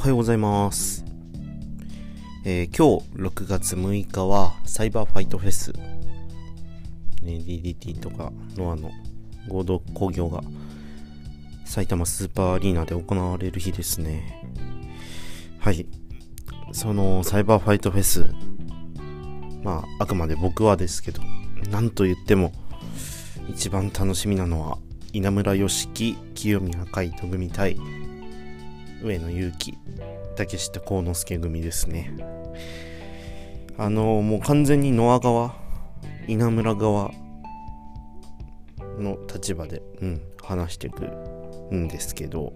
はようございます。えー今日6月6日はサイバーファイトフェス、ね、DDT とかノアの合同工業が埼玉スーパーアリーナで行われる日ですね。はい。そのサイバーファイトフェス、まあ、あくまで僕はですけど、なんと言っても、一番楽しみなのは、稲村良樹、清宮海斗組対、上野勇気、竹下幸之助組ですね。あの、もう完全にノア側、稲村側の立場で、うん、話していくんですけど、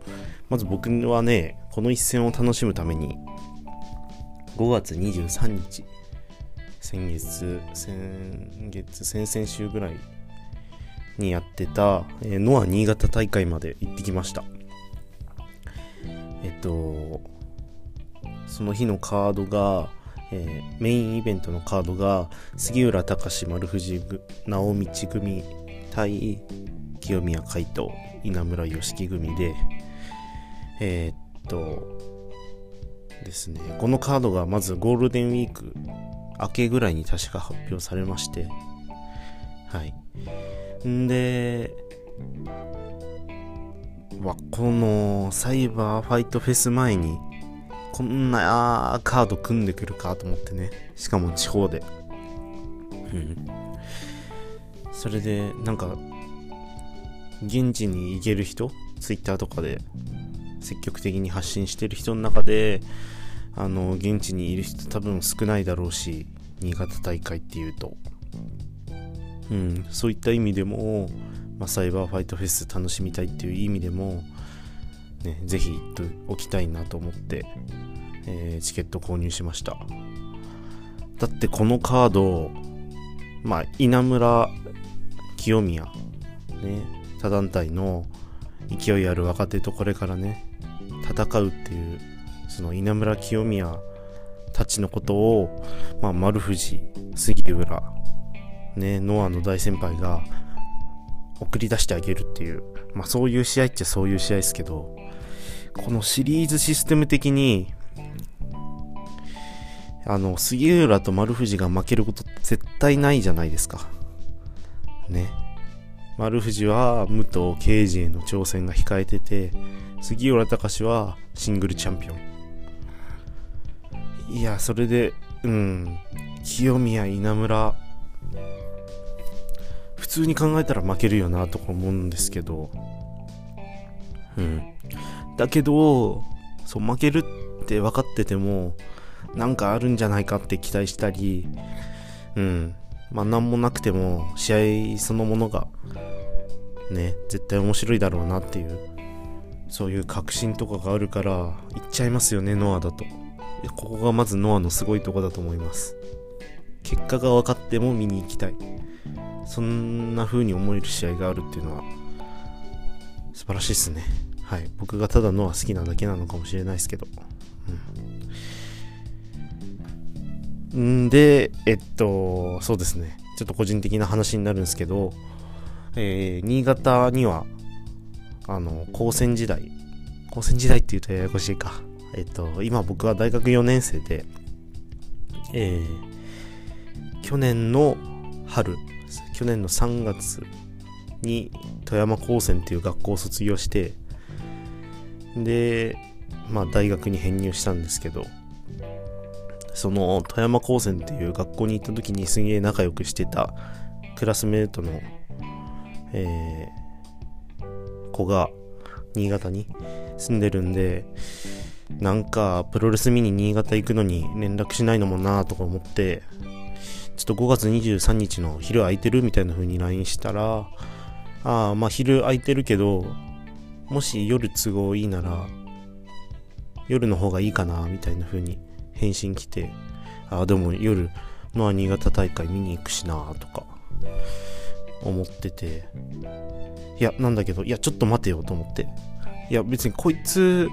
まず僕はね、この一戦を楽しむために、5月23日、先月、先月、先々週ぐらいにやってた、えーノア新潟大会まで行ってきました。えっと、その日のカードが、えーメインイベントのカードが杉浦隆丸藤直道組対清宮海斗稲村良樹組でえーっとですねこのカードがまずゴールデンウィーク明けぐらいに確か発表されましてはい。んでわこのサイバーファイトフェス前にこんなカード組んでくるかと思ってね。しかも地方で。うん。それでなんか現地に行ける人ツイッターとかで積極的に発信してる人の中であの現地にいる人多分少ないだろうし新潟大会っていうと。うん。そういった意味でも、まあ、サイバーファイトフェス楽しみたいっていう意味でもね、ぜひ行っておきたいなと思って、えーチケット購入しました。だってこのカード、まあ、稲村清宮、ね、他団体の勢いある若手とこれからね、戦うっていう、その稲村清宮たちのことを、まあ、丸藤、杉浦、ね、ノアの大先輩が送り出してあげるっていう、まあそういう試合っちゃそういう試合ですけど、このシリーズシステム的に、あの、杉浦と丸藤が負けること絶対ないじゃないですか。ね。丸藤は武藤敬司への挑戦が控えてて、杉浦隆はシングルチャンピオン。いや、それで、うん、清宮、稲村、普通に考えたら負けるよなとか思うんですけど、うん。だけど、そう、負けるって分かってても、なんかあるんじゃないかって期待したり、うん。まあ、なんもなくても、試合そのものが、ね、絶対面白いだろうなっていう、そういう確信とかがあるから、行っちゃいますよね、ノアだと。ここがまずノアのすごいとこだと思います。結果が分かっても見に行きたい。そんな風に思える試合があるっていうのは、素晴らしいですね。はい。僕がただノア好きなだけなのかもしれないですけど。うん。んで、えっと、そうですね。ちょっと個人的な話になるんですけど、えー、新潟には、あの、高専時代、高専時代って言うとややこしいか。えっと、今僕は大学4年生で、えー、去年の春、去年の3月に富山高専っていう学校を卒業して、で、まあ大学に編入したんですけど、その富山高専っていう学校に行った時にすげえ仲良くしてたクラスメートの、えー子が新潟に住んでるんで、なんかプロレス見に新潟行くのに連絡しないのもなーとか思って、ちょっと5月23日の昼空いてるみたいな風に LINE したら、ああ、まあ昼空いてるけど、もし夜都合いいなら、夜の方がいいかな、みたいな風に返信来て、ああ、でも夜、ノア新潟大会見に行くしな、とか、思ってて、いや、なんだけど、いや、ちょっと待てよと思って、いや、別にこいつ、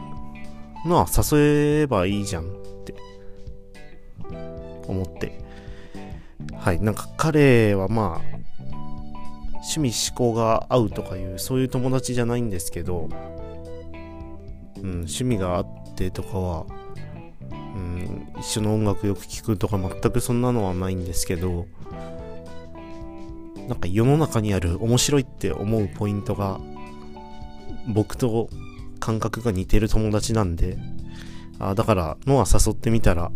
のは誘えばいいじゃんって、思って、はい、なんか彼はまあ、趣味思考が合うとかいう、そういう友達じゃないんですけど、うん、趣味があってとかは、うん、一緒の音楽よく聴くとか全くそんなのはないんですけど、なんか世の中にある面白いって思うポイントが僕と感覚が似てる友達なんで、あだからノア誘ってみたら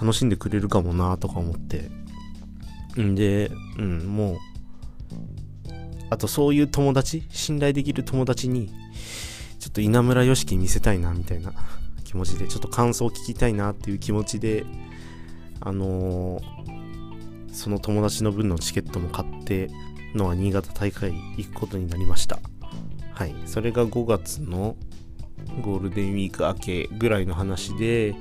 楽しんでくれるかもなとか思って。んで、うん、もう、あとそういう友達、信頼できる友達に、ちょっと稲村良樹見せたいなみたいな気持ちで、ちょっと感想を聞きたいなっていう気持ちで、あのー、その友達の分のチケットも買って、のは新潟大会行くことになりました。はい。それが5月のゴールデンウィーク明けぐらいの話で、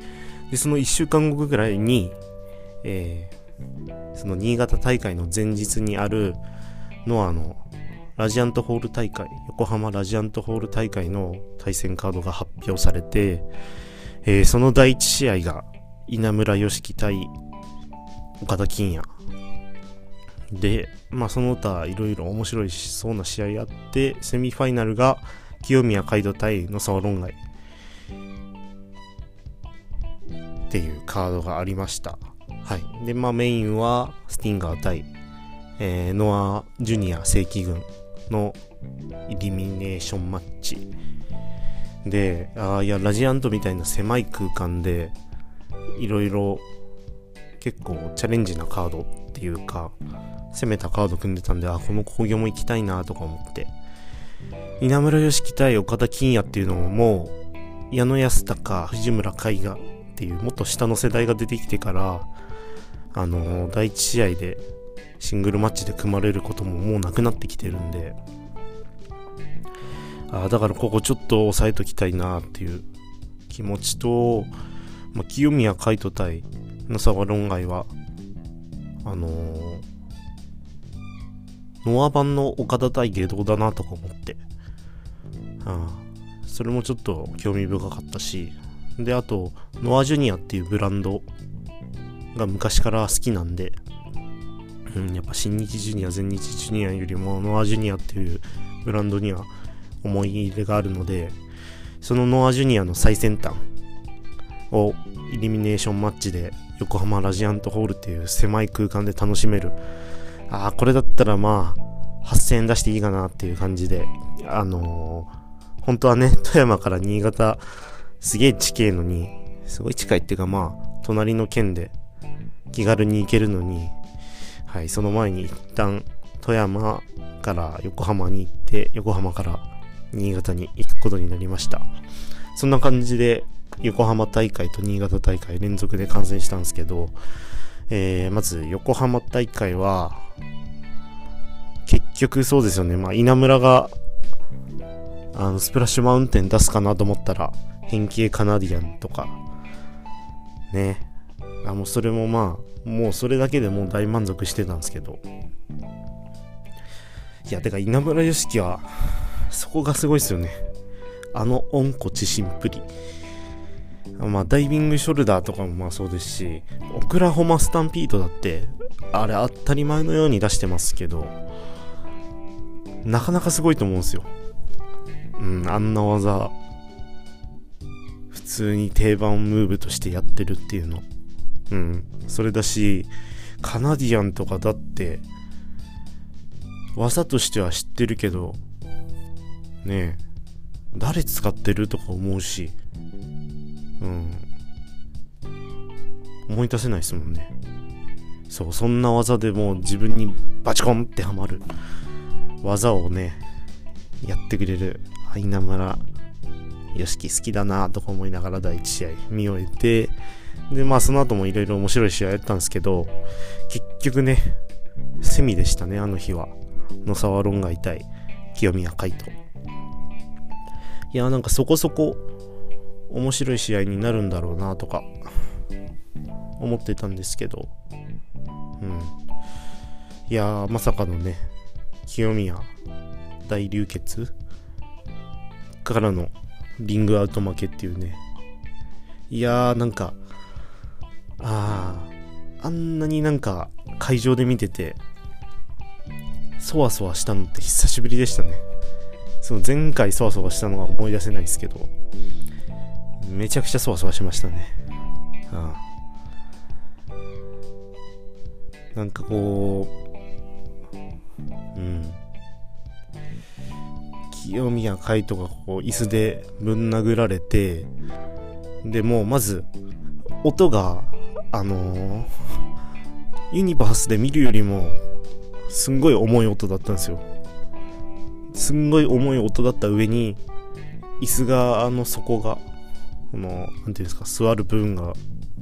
で、その1週間後ぐらいに、えー、その新潟大会の前日にあるノアのラジアントホール大会、横浜ラジアントホール大会の対戦カードが発表されて、えー、その第1試合が稲村良樹対岡田金也。で、まあその他いろいろ面白いしそうな試合あって、セミファイナルが清宮海斗対野沢論外っていうカードがありました。はい。で、まあメインはスティンガー対、えー、ノア・ジュニア正規軍のイリミネーションマッチ。で、ああ、いや、ラジアントみたいな狭い空間で、いろいろ結構チャレンジなカードっていうか、攻めたカード組んでたんで、あ、この工業も行きたいなとか思って。稲村良樹対岡田金也っていうのももう、矢野安隆、藤村海がっていうもっと下の世代が出てきてから、あの、第1試合でシングルマッチで組まれることももうなくなってきてるんで、あだからここちょっと押さえときたいなっていう気持ちと、まあ、清宮海斗対野沢論外は、あのー、ノア版の岡田対下道だなとか思って、ああそれもちょっと興味深かったし、で、あと、ノアジュニアっていうブランドが昔から好きなんで、うん、やっぱ新日ジュニア、全日ジュニアよりもノアジュニアっていうブランドには思い入れがあるので、そのノアジュニアの最先端をイルミネーションマッチで横浜ラジアントホールっていう狭い空間で楽しめる。ああ、これだったらまあ、8000円出していいかなっていう感じで、あのー、本当はね、富山から新潟、すげえ近いのに、すごい近いっていうかまあ、隣の県で気軽に行けるのに、はい、その前に一旦富山から横浜に行って、横浜から新潟に行くことになりました。そんな感じで、横浜大会と新潟大会連続で観戦したんですけど、えー、まず横浜大会は、結局そうですよね。まあ、稲村が、あの、スプラッシュマウンテン出すかなと思ったら、変形カナディアンとか、ね。あ、もうそれもまあ、もうそれだけでもう大満足してたんですけど。いや、てか稲村良樹は、そこがすごいですよね。あの温故知新っぷり。まあ、ダイビングショルダーとかもまあそうですし、オクラホマスタンピートだって、あれ当たり前のように出してますけど、なかなかすごいと思うんですよ。うん、あんな技、普通に定番ムーブとしてやってるっていうの。うん、それだし、カナディアンとかだって、技としては知ってるけど、ねえ、誰使ってるとか思うし、うん。思い出せないですもんね。そう、そんな技でもう自分にバチコンってはまる技をね、やってくれるアイナ村よしき好きだなとか思いながら第1試合見終えて、で、まあその後もいろいろ面白い試合やったんですけど、結局ね、セミでしたね、あの日は。野沢論外対清宮海斗。いや、なんかそこそこ面白い試合になるんだろうなとか思ってたんですけど、うん。いやまさかのね、清宮大流血からのリングアウト負けっていうね。いやーなんか、ああ、あんなになんか会場で見てて、そわそわしたのって久しぶりでしたね。その前回そわそわしたのは思い出せないですけど、めちゃくちゃそわそわしましたね。ああなんかこう、うん。清宮海斗がこう椅子でぶん殴られて、で、もうまず、音が、あのー、ユニバースで見るよりも、すんごい重い音だったんですよ。すんごい重い音だった上に、椅子が、あの底が、この、なんていうんですか、座る部分が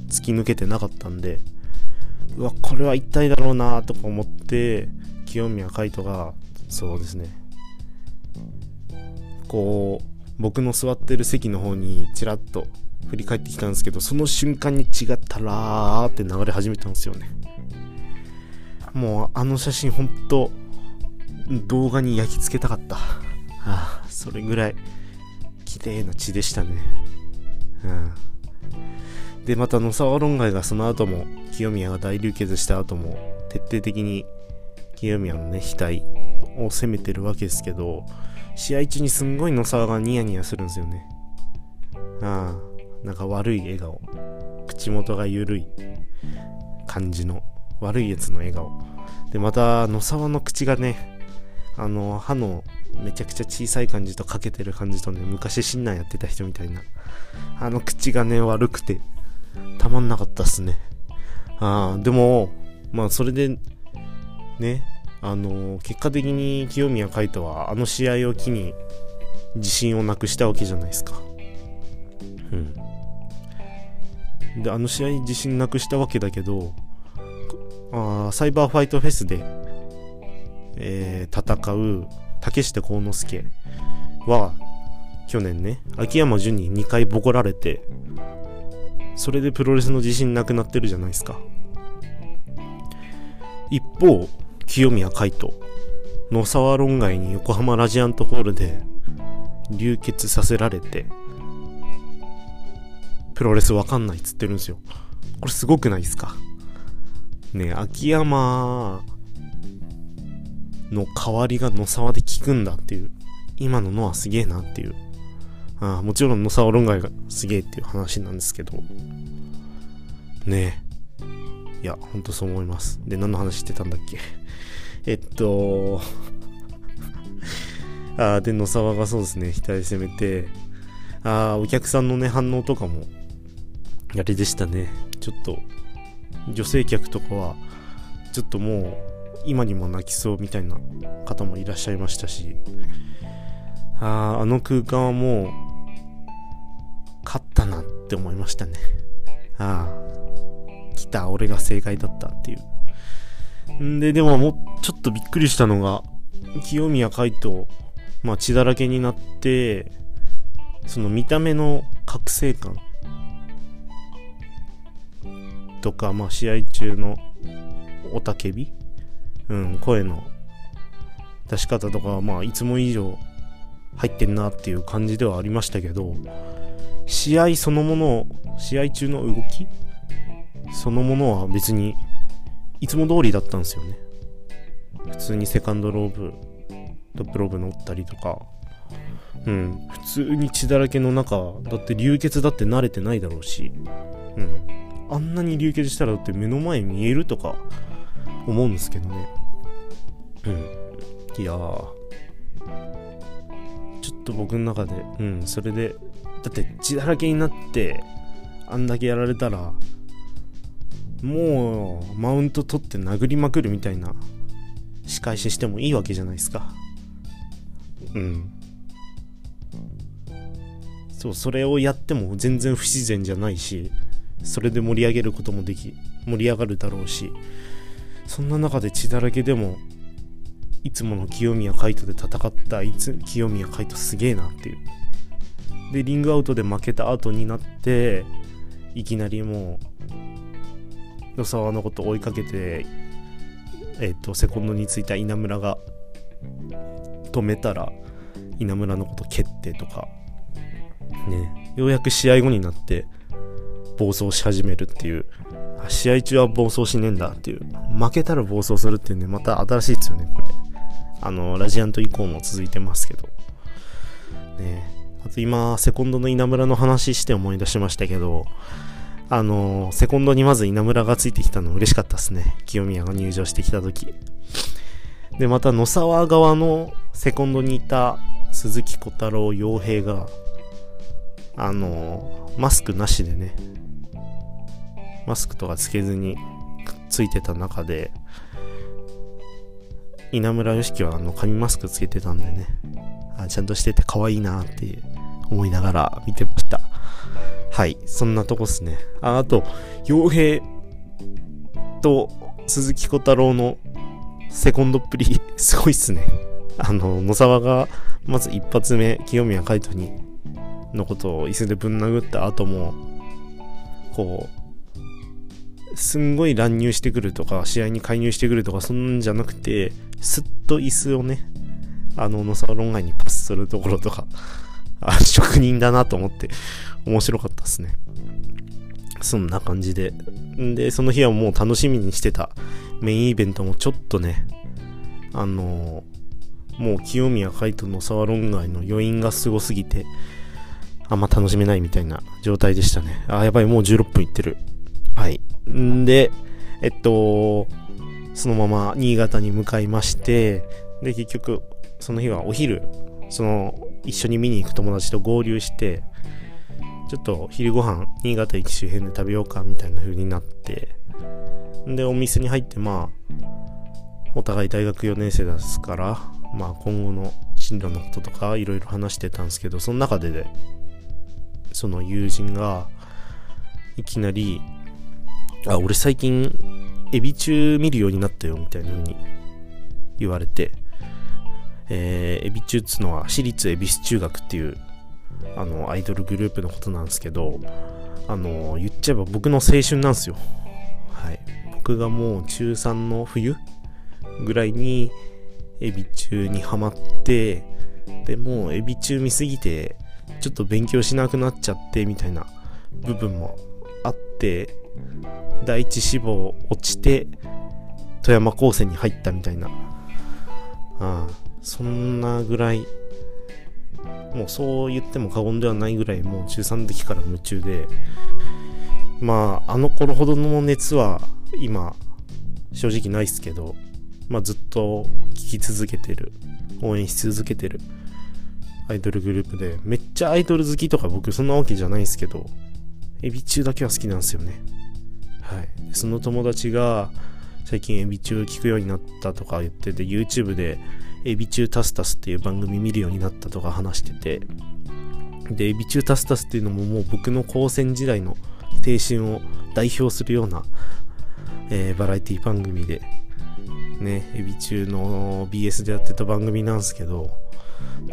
突き抜けてなかったんで、うわ、これは一体だろうなとか思って、清宮海斗が、そうですね、こう、僕の座ってる席の方にちらっと振り返ってきたんですけど、その瞬間に違ったらーって流れ始めたんですよね。もうあの写真ほんと動画に焼き付けたかった。ああ、それぐらい綺麗な血でしたね。うん。で、また野沢論外がその後も清宮が大流血した後も徹底的に清宮のね、額を攻めてるわけですけど、試合中にすんごい野沢がニヤニヤするんですよね。ああ、なんか悪い笑顔。口元が緩い感じの悪いやつの笑顔。で、また野沢の口がね、あの、歯のめちゃくちゃ小さい感じとかけてる感じとね、昔診断やってた人みたいな。あの口がね、悪くて、たまんなかったっすね。ああ、でも、まあそれで、ね、あの、結果的に清宮海斗はあの試合を機に自信をなくしたわけじゃないですか。うん。で、あの試合自信なくしたわけだけど、あサイバーファイトフェスで、えー、戦う竹下幸之助は、去年ね、秋山純に2回ボコられて、それでプロレスの自信なくなってるじゃないですか。一方、清宮海斗、野沢論外に横浜ラジアントホールで流血させられて、プロレスわかんないっつってるんですよ。これすごくないですか？ね秋山の代わりが野沢で効くんだっていう。今ののはすげえなっていう。ああもちろん野沢論外がすげえっていう話なんですけど。ねえ。いや、ほんとそう思います。で、何の話してたんだっけ？えっと、ああ、で、野沢がそうですね、額攻めて、ああ、お客さんのね、反応とかも、あれでしたね。ちょっと、女性客とかは、ちょっともう、今にも泣きそうみたいな方もいらっしゃいましたし、ああ、あの空間はもう、勝ったなって思いましたね。ああ、来た、俺が正解だったっていう。んで、でももう、ちょっとびっくりしたのが、清宮海斗、まあ血だらけになって、その見た目の覚醒感とか、まあ、試合中の雄たけび、うん、声の出し方とかは、まあ、いつも以上入ってんなっていう感じではありましたけど、試合そのものを、試合中の動きそのものは別に、いつも通りだったんですよね。普通にセカンドローブ、トップローブ乗ったりとか、うん、普通に血だらけの中、だって流血だって慣れてないだろうし、うん、あんなに流血したらだって目の前見えるとか思うんですけどね。うん。いや。ちょっと僕の中で、うん、それで、だって血だらけになって、あんだけやられたら、もう、マウント取って殴りまくるみたいな仕返ししてもいいわけじゃないですか。うん。そう、それをやっても全然不自然じゃないし、それで盛り上げることもでき、盛り上がるだろうし、そんな中で血だらけでも、いつもの清宮海斗で戦ったいつ清宮海斗すげえなっていう。で、リングアウトで負けた後になって、いきなりもう、野沢のこと追いかけて、えっ、ー、と、セコンドについた稲村が止めたら、稲村のこと蹴ってとか、ね、ようやく試合後になって、暴走し始めるっていう、試合中は暴走しねえんだっていう、負けたら暴走するっていうね、また新しいですよね、これ。あの、ラジアント以降も続いてますけど。ねあと今、セコンドの稲村の話して思い出しましたけど、あの、セコンドにまず稲村がついてきたの嬉しかったですね。清宮が入場してきた時。で、また野沢側のセコンドにいた鈴木小太郎傭兵が、あの、マスクなしでね、マスクとかつけずにくっついてた中で、稲村良樹はあの紙マスクつけてたんでね、あちゃんとしてて可愛いなって思いながら見てました。はい、そんなとこっすね。ああと、傭兵と鈴木小太郎のセコンドっぷり、すごいっすね。あの、野沢が、まず一発目、清宮海斗に、のことを椅子でぶん殴った後も、こう、すんごい乱入してくるとか、試合に介入してくるとか、そんなんじゃなくて、すっと椅子をね、あの、野沢論外にパスするところとか、あ、職人だなと思って、面白かったっすね。そんな感じで。で、その日はもう楽しみにしてたメインイベントもちょっとね、あの、もう清宮海斗の沢論外の余韻がすごすぎて、あんま楽しめないみたいな状態でしたね。あ、やばい、もう16分いってる。はい。んで、えっと、そのまま新潟に向かいまして、で、結局、その日はお昼、その、一緒に見に行く友達と合流して、ちょっと昼ご飯、新潟駅周辺で食べようか、みたいな風になって、で、お店に入って、まあ、お互い大学4年生ですから、まあ、今後の進路のこととか、いろいろ話してたんですけど、その中で、で、その友人が、いきなり、あ、俺最近、エビ中見るようになったよ、みたいな風に言われて、えー、エビ中っつうのは私立恵比寿中学っていう、あの、アイドルグループのことなんですけど、あの、言っちゃえば僕の青春なんですよ。はい。僕がもう中3の冬ぐらいに、エビ中にハマって、で、もうエビ中見すぎて、ちょっと勉強しなくなっちゃって、みたいな部分もあって、第一志望落ちて富山高専に入ったみたいな、ああそんなぐらいもうそう言っても過言ではないぐらいもう中3の時から夢中でまああの頃ほどの熱は今正直ないっすけどまあずっと聴き続けてる応援し続けてる。アイドルグループでめっちゃアイドル好きとか僕そんなわけじゃないんですけどエビ中だけは好きなんですよね。はい、その友達が最近エビ中聞くようになったとか言ってて YouTube でエビ中タスタスっていう番組見るようになったとか話しててでエビ中タスタスっていうのももう僕の高専時代の青春を代表するような、えー、バラエティ番組でねエビ中の BS でやってた番組なんですけど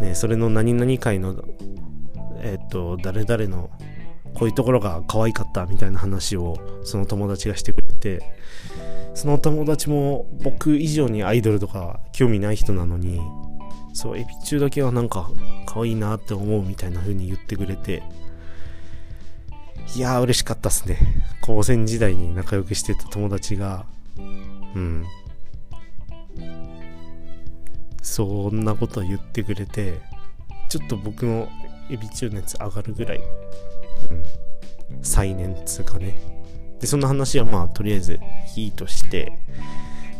ねそれの何々回のえっ、と誰々のこういうところが可愛かったみたいな話をその友達がしてくれてその友達も僕以上にアイドルとか興味ない人なのにそうエビ中だけはなんか可愛いなって思うみたいな風に言ってくれていやー嬉しかったっすね。高専時代に仲良くしてた友達がうん。そんなこと言ってくれてちょっと僕のエビ中熱上がるぐらいうん、再燃つうかね。で、そんな話はまあ、とりあえず、いいとして、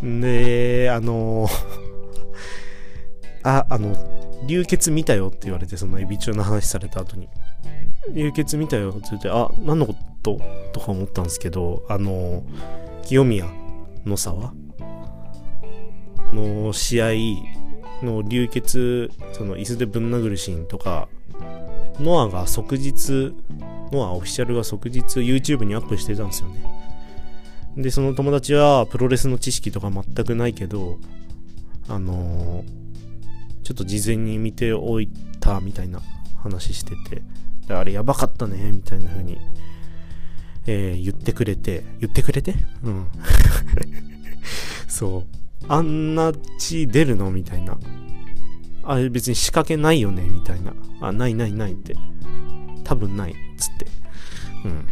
で、あの あ、あの、流血見たよって言われて、そのエビ中の話された後に。流血見たよって言って、あ、何のこと？とか思ったんですけど、あの、清宮の沢の試合の流血、その椅子でぶん殴るシーンとか、ノアが即日、ノアオフィシャルが即日 YouTube にアップしてたんですよね。で、その友達はプロレスの知識とか全くないけど、あのー、ちょっと事前に見ておいたみたいな話してて、であれやばかったね、みたいな風に、えー、言ってくれて、言ってくれて？うん。そう。あんな血出るの？みたいな。あれ別に仕掛けないよね？みたいな。あ、ないないないって。多分ない。つって。うん。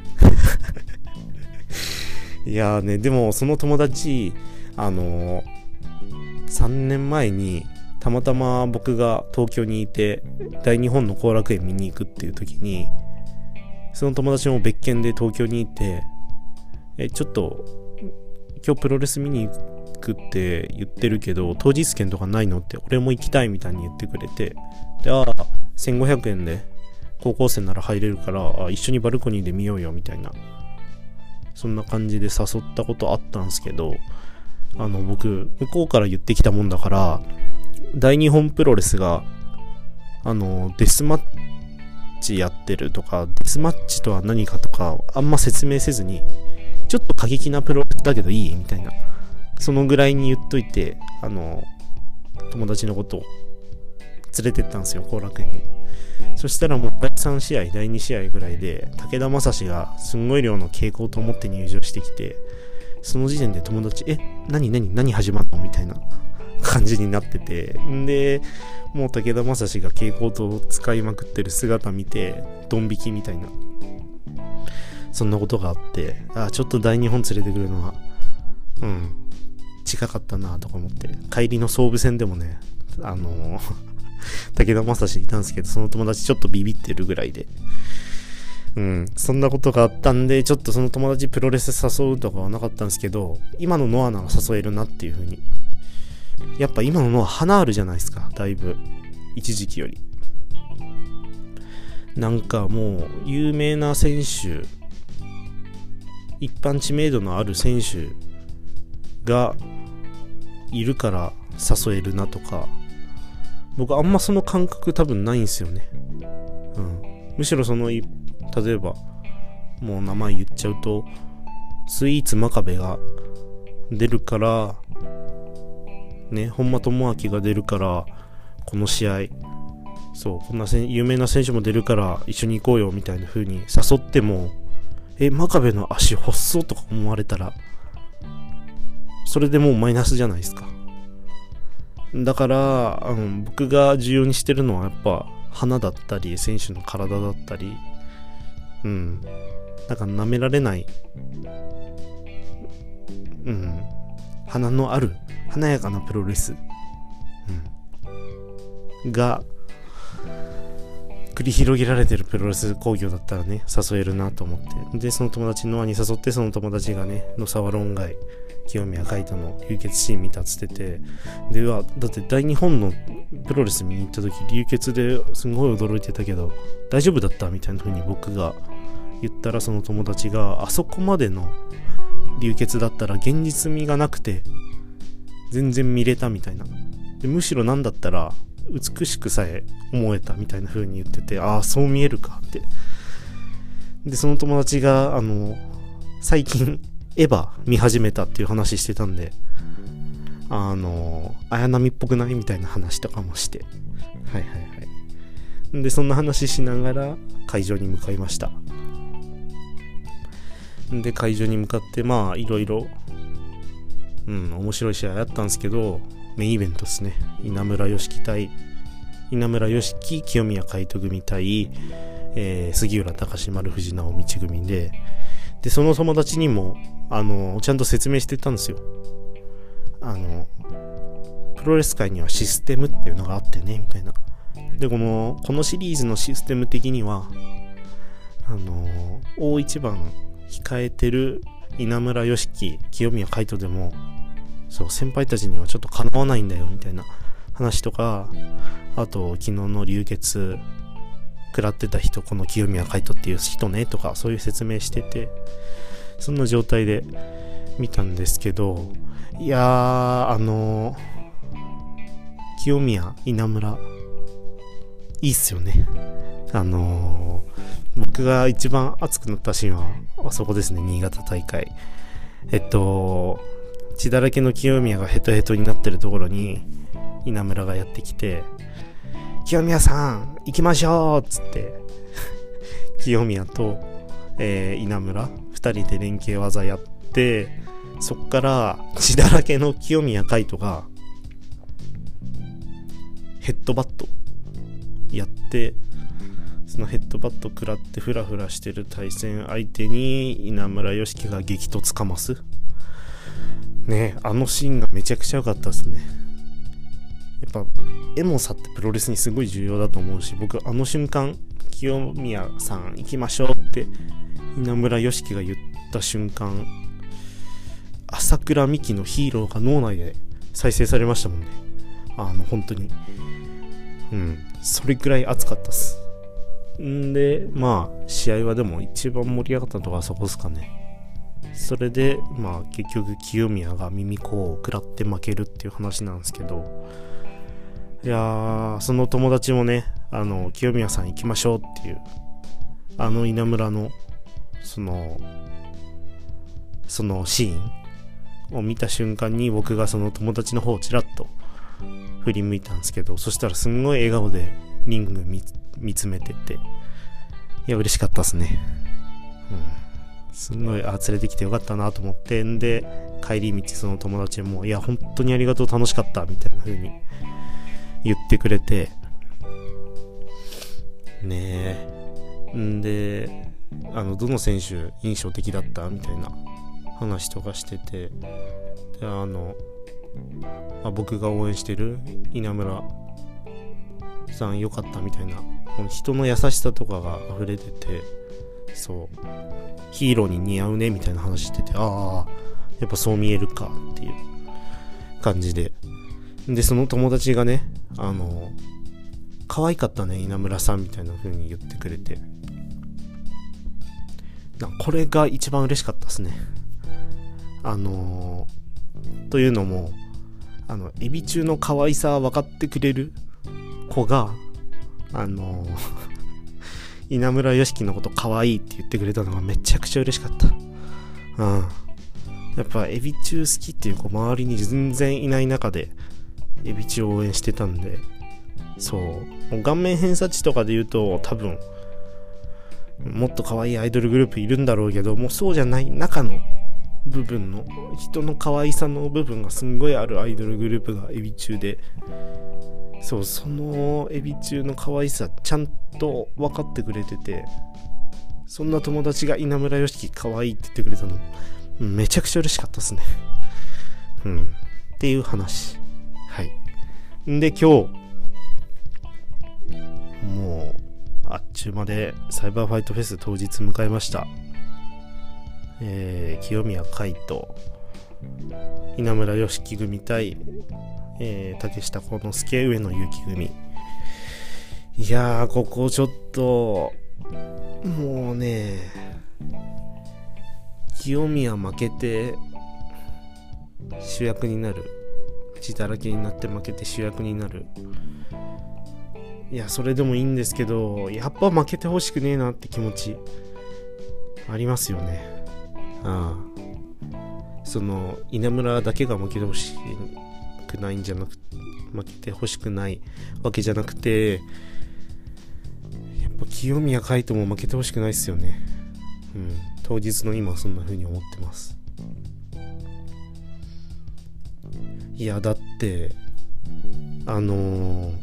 いやーね、でもその友達、あのー、3年前にたまたま僕が東京にいて大日本の後楽園見に行くっていう時にその友達も別件で東京にいてえちょっと今日プロレス見に行くって言ってるけど当日券とかないのって俺も行きたいみたいに言ってくれて。でああ1500円で高校生なら入れるからあ一緒にバルコニーで見ようよみたいな。そんな感じで誘ったことあったんですけどあの僕向こうから言ってきたもんだから大日本プロレスがあのデスマッチやってるとかデスマッチとは何かとかあんま説明せずにちょっと過激なプロレスだけどいいみたいな。そのぐらいに言っといてあの友達のことを連れてったんですよ後楽園に。そしたらもう第3試合第2試合ぐらいで武田正史がすんごい量の傾向と思って入場してきてその時点で友達え何何何始まんの？みたいな感じになっててんでもう武田正史が蛍光灯を使いまくってる姿見てドン引きみたいなそんなことがあってあちょっと大日本連れてくるのはうん。近かったなとか思って帰りの総武線でもねあの 武田正史いたんですけどその友達ちょっとビビってるぐらいでうん、そんなことがあったんで、ちょっとその友達プロレス誘うとかはなかったんですけど、今のノアなら誘えるなっていう風に。やっぱ今のノア花あるじゃないですか、だいぶ。一時期より。なんかもう、有名な選手、一般知名度のある選手がいるから誘えるなとか、僕あんまその感覚多分ないんすよね。うん。むしろその例えばもう名前言っちゃうとスイーツ真壁が出るからね本間智明が出るからこの試合そうこんな有名な選手も出るから一緒に行こうよみたいな風に誘ってもえ真壁の足細とか思われたらそれでもうマイナスじゃないですかだからあの僕が重要にしてるのはやっぱ花だったり選手の体だったりうん。なんか舐められない、うん。花のある、華やかなプロレス、うん。が、繰り広げられてるプロレス工業だったらね、誘えるなと思って。で、その友達の輪に誘って、その友達がね、野沢論外、清宮海斗の流血シーン見たっつってて、で、は、だって大日本のプロレス見に行った時、流血ですごい驚いてたけど、大丈夫だったみたいな風に僕が言ったらその友達があそこまでの流血だったら現実味がなくて全然見れたみたいな。でむしろ何だったら美しくさえ思えたみたいな風に言っててああそう見えるかって。でその友達があの最近エヴァ見始めたっていう話してたんであの綾波っぽくないみたいな話とかもして。はいはいはい。でそんな話しながら会場に向かいました。で会場に向かってまあいろいろうん面白い試合あったんですけどメインイベントですね。稲村良樹対稲村良樹清宮海斗組対、えー、杉浦隆丸藤直道組ででその友達にもあのちゃんと説明してたんですよ。あのプロレス界にはシステムっていうのがあってねみたいな。でこのこのシリーズのシステム的にはあの大一番控えてる稲村良樹清宮海斗でもそう先輩たちにはちょっとかなわないんだよみたいな話とかあと昨日の流血食らってた人この清宮海斗っていう人ねとかそういう説明しててそんな状態で見たんですけどいやーあのー、清宮稲村いいっすよねあのー、僕が一番熱くなったシーンはあそこですね、新潟大会。えっと、血だらけの清宮がヘトヘトになってるところに、稲村がやってきて、清宮さん、行きましょうっつって、清宮と、えー、稲村、二人で連携技やって、そっから血だらけの清宮海斗が、ヘッドバットやって、そのヘッドバット食らってフラフラしてる対戦相手に稲村良樹が激突かます。ねあのシーンがめちゃくちゃ良かったですね。やっぱエモさってプロレスにすごい重要だと思うし僕あの瞬間清宮さん行きましょうって稲村良樹が言った瞬間朝倉美希のヒーローが脳内で再生されましたもんね。あの本当に。うん。それくらい熱かったっす。んでまあ試合はでも一番盛り上がったのはそこですかね。それでまあ結局清宮が耳子を食らって負けるっていう話なんですけどいやーその友達もねあの清宮さん行きましょうっていうあの稲村のそのそのシーンを見た瞬間に僕がその友達の方をちらっと振り向いたんですけどそしたらすんごい笑顔でリング見見つめてていや嬉しかったっすね。うん。すんごいあ連れてきてよかったなと思ってんで帰り道その友達もいや本当にありがとう楽しかったみたいな風に言ってくれて。ねえ。んであのどの選手印象的だった？みたいな。話とかしてて。であの、まあ、僕が応援してる稲村さん良かったみたいな。この人の優しさとかが溢れてて。そう。ヒーローに似合うねみたいな話してて。ああやっぱそう見えるかっていう感じで。でその友達がねあの可愛かったね稲村さんみたいな風に言ってくれて。なこれが一番嬉しかったですね。あの、というのもあのエビ中の可愛さ分かってくれる子があの、稲村良樹のこと可愛いって言ってくれたのがめちゃくちゃ嬉しかった。うん。やっぱエビ中好きっていう子周りに全然いない中でエビ中を応援してたんでそう顔面偏差値とかで言うと多分もっと可愛いアイドルグループいるんだろうけどもうそうじゃない中の部分の人の可愛さの部分がすんごいあるアイドルグループがエビ中でそうそのエビ中の可愛さちゃんと分かってくれててそんな友達が稲村良樹可愛いって言ってくれたのめちゃくちゃ嬉しかったっすね。うん。っていう話。で今日もうあっちゅうまでサイバーファイトフェス当日迎えました。えー、清宮海斗、稲村良樹組対、えー、竹下幸之助、上野祐樹組。いやー、ここちょっと、もうね、清宮負けて、主役になる。血だらけになって負けて主役になる。いや、それでもいいんですけど、やっぱ負けてほしくねえなって気持ち、ありますよね。ああ。その、稲村だけが負けてほしくないんじゃなく負けてほしくないわけじゃなくて、やっぱ清宮海斗も負けてほしくないっすよね。うん。当日の今そんな風に思ってます。いや、だって、あの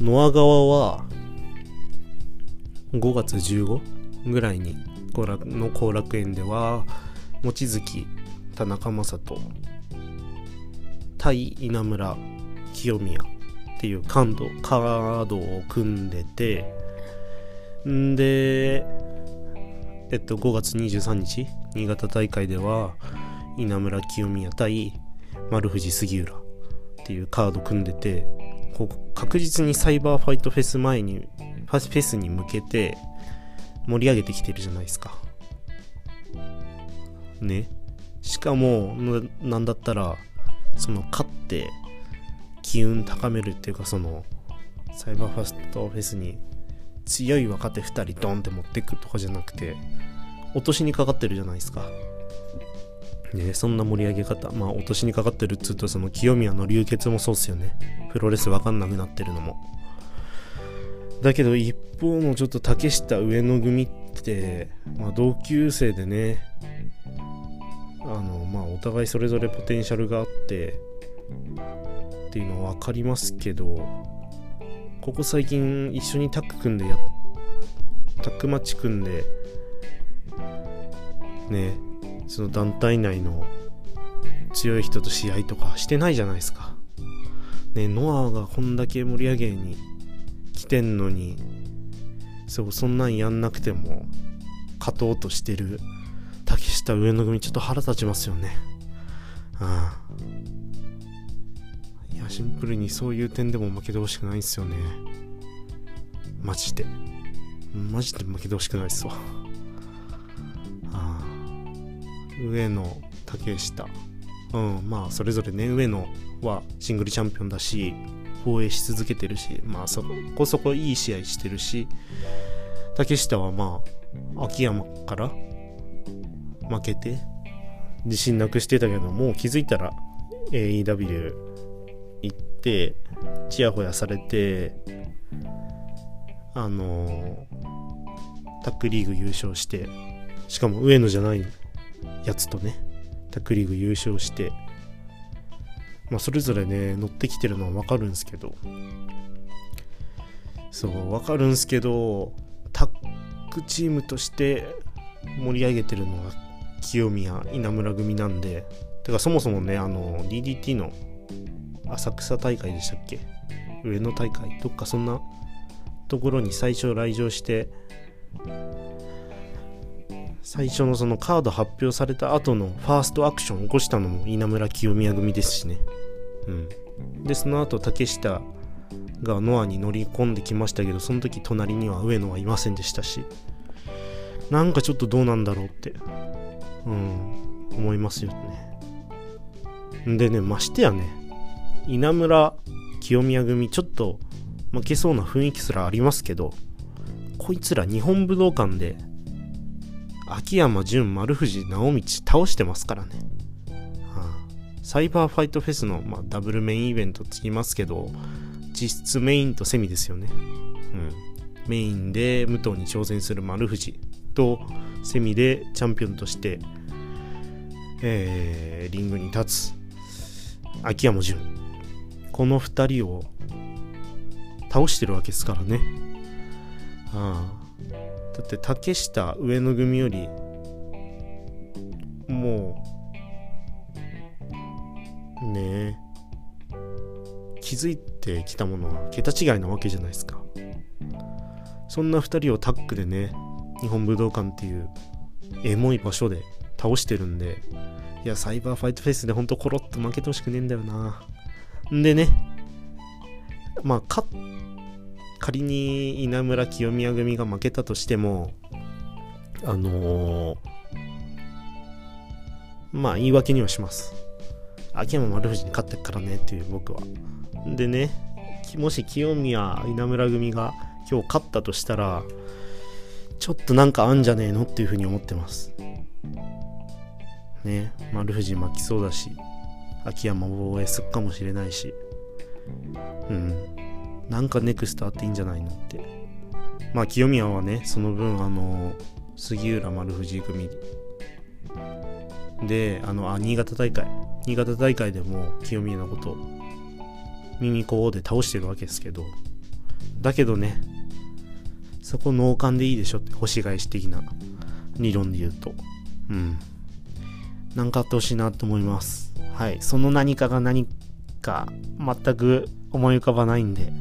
ノア側は5月15ぐらいにの後楽園では望月田中将人対稲村清宮っていうカードカードを組んでてんでえっと5月23日新潟大会では稲村清宮対丸藤杉浦っていうカード組んでてこう確実にサイバーファイトフェス前にフェスに向けて盛り上げてきてるじゃないですか。ね。しかもなんだったらその勝って機運高めるっていうかそのサイバーファストフェスに強い若手2人ドンって持ってくとかじゃなくて落としにかかってるじゃないですか。ね、そんな盛り上げ方、まあ、落としにかかってるっつうと、その清宮の流血もそうっすよね。プロレスわかんなくなってるのも。だけど、一方のちょっと竹下上野組って、まあ、同級生でね、あの、まあ、お互いそれぞれポテンシャルがあって、っていうのは分かりますけど、ここ最近一緒にタッグ組んでや、タッグマッチ組んで、ね、その団体内の強い人と試合とかしてないじゃないですか。ねノアがこんだけ盛り上げに来てんのにそうそんなんやんなくても勝とうとしてる竹下上野組ちょっと腹立ちますよね。ああ。いやシンプルにそういう点でも負けてほしくないんすよね。マジで。マジで負けてほしくないっすわ。上野竹下うんまあそれぞれね上野はシングルチャンピオンだし防衛し続けてるしまあそこそこいい試合してるし竹下はまあ秋山から負けて自信なくしてたけどもう気づいたら AEW 行ってちやほやされてあのタックリーグ優勝してしかも上野じゃないやつとねタックリーグ優勝してまあそれぞれね乗ってきてるのはわかるんですけど。そうわかるんですけどタックチームとして盛り上げてるのが清宮稲村組なんで。てかそもそもねあの DDT の浅草大会でしたっけ？上野大会？どっかそんなところに最初来場して最初のそのカード発表された後のファーストアクションを起こしたのも稲村清宮組ですしね。うん。でその後竹下がノアに乗り込んできましたけどその時隣には上野はいませんでしたしなんかちょっとどうなんだろうってうん思いますよね。でねましてやね稲村清宮組ちょっと負けそうな雰囲気すらありますけどこいつら日本武道館で秋山純丸藤直道倒してますからね、はあ、サイバーファイトフェスの、まあ、ダブルメインイベントつきますけど実質メインとセミですよね、うん、メインで武藤に挑戦する丸藤とセミでチャンピオンとして、えー、リングに立つ秋山純この2人を倒してるわけですからね。ああ。だって竹下上野組よりもうねえ気づいてきたものは桁違いなわけじゃないですか。そんな2人をタッグでね日本武道館っていうエモい場所で倒してるんでいやサイバーファイトフェイスでほんとコロッと負けてほしくねえんだよな。んでねまあ勝っ仮に稲村清宮組が負けたとしてもあのー、まあ言い訳にはします。秋山丸藤に勝ってっからねっていう僕は。でねもし清宮稲村組が今日勝ったとしたらちょっとなんかあんじゃねえのっていうふうに思ってます。ね丸藤巻きそうだし秋山防衛すっかもしれないし。うん。なんかネクストあっていいんじゃないのって。まあ清宮はねその分あの杉浦丸藤組。であのあ新潟大会。新潟大会でも清宮のこと耳こうで倒してるわけですけど。だけどねそこ脳幹でいいでしょって星返し的な。理論で言うと。うん。なんかあってほしいなと思います。はい。その何かが何か全く思い浮かばないんで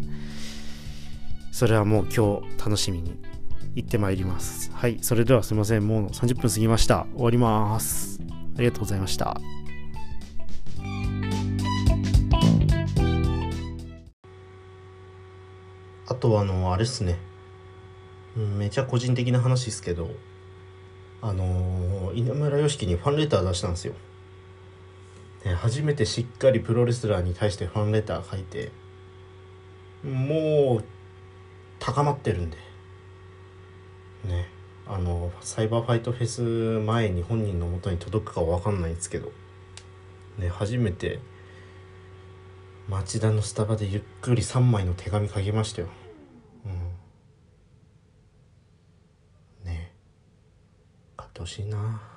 それはもう今日楽しみに行ってまいります。はい。それではすいません。もう30分過ぎました。終わります。ありがとうございました。あとあの、あれっすね。めちゃ個人的な話ですけど、あの、稲村良樹にファンレター出したんですよ。ね、初めてしっかりプロレスラーに対してファンレター書いて、もう高まってるんで。ねあのサイバーファイトフェス前に本人のもとに届くかは分かんないんですけど。ね初めて町田のスタバでゆっくり3枚の手紙書きましたよ。うん。ね買ってほしいな。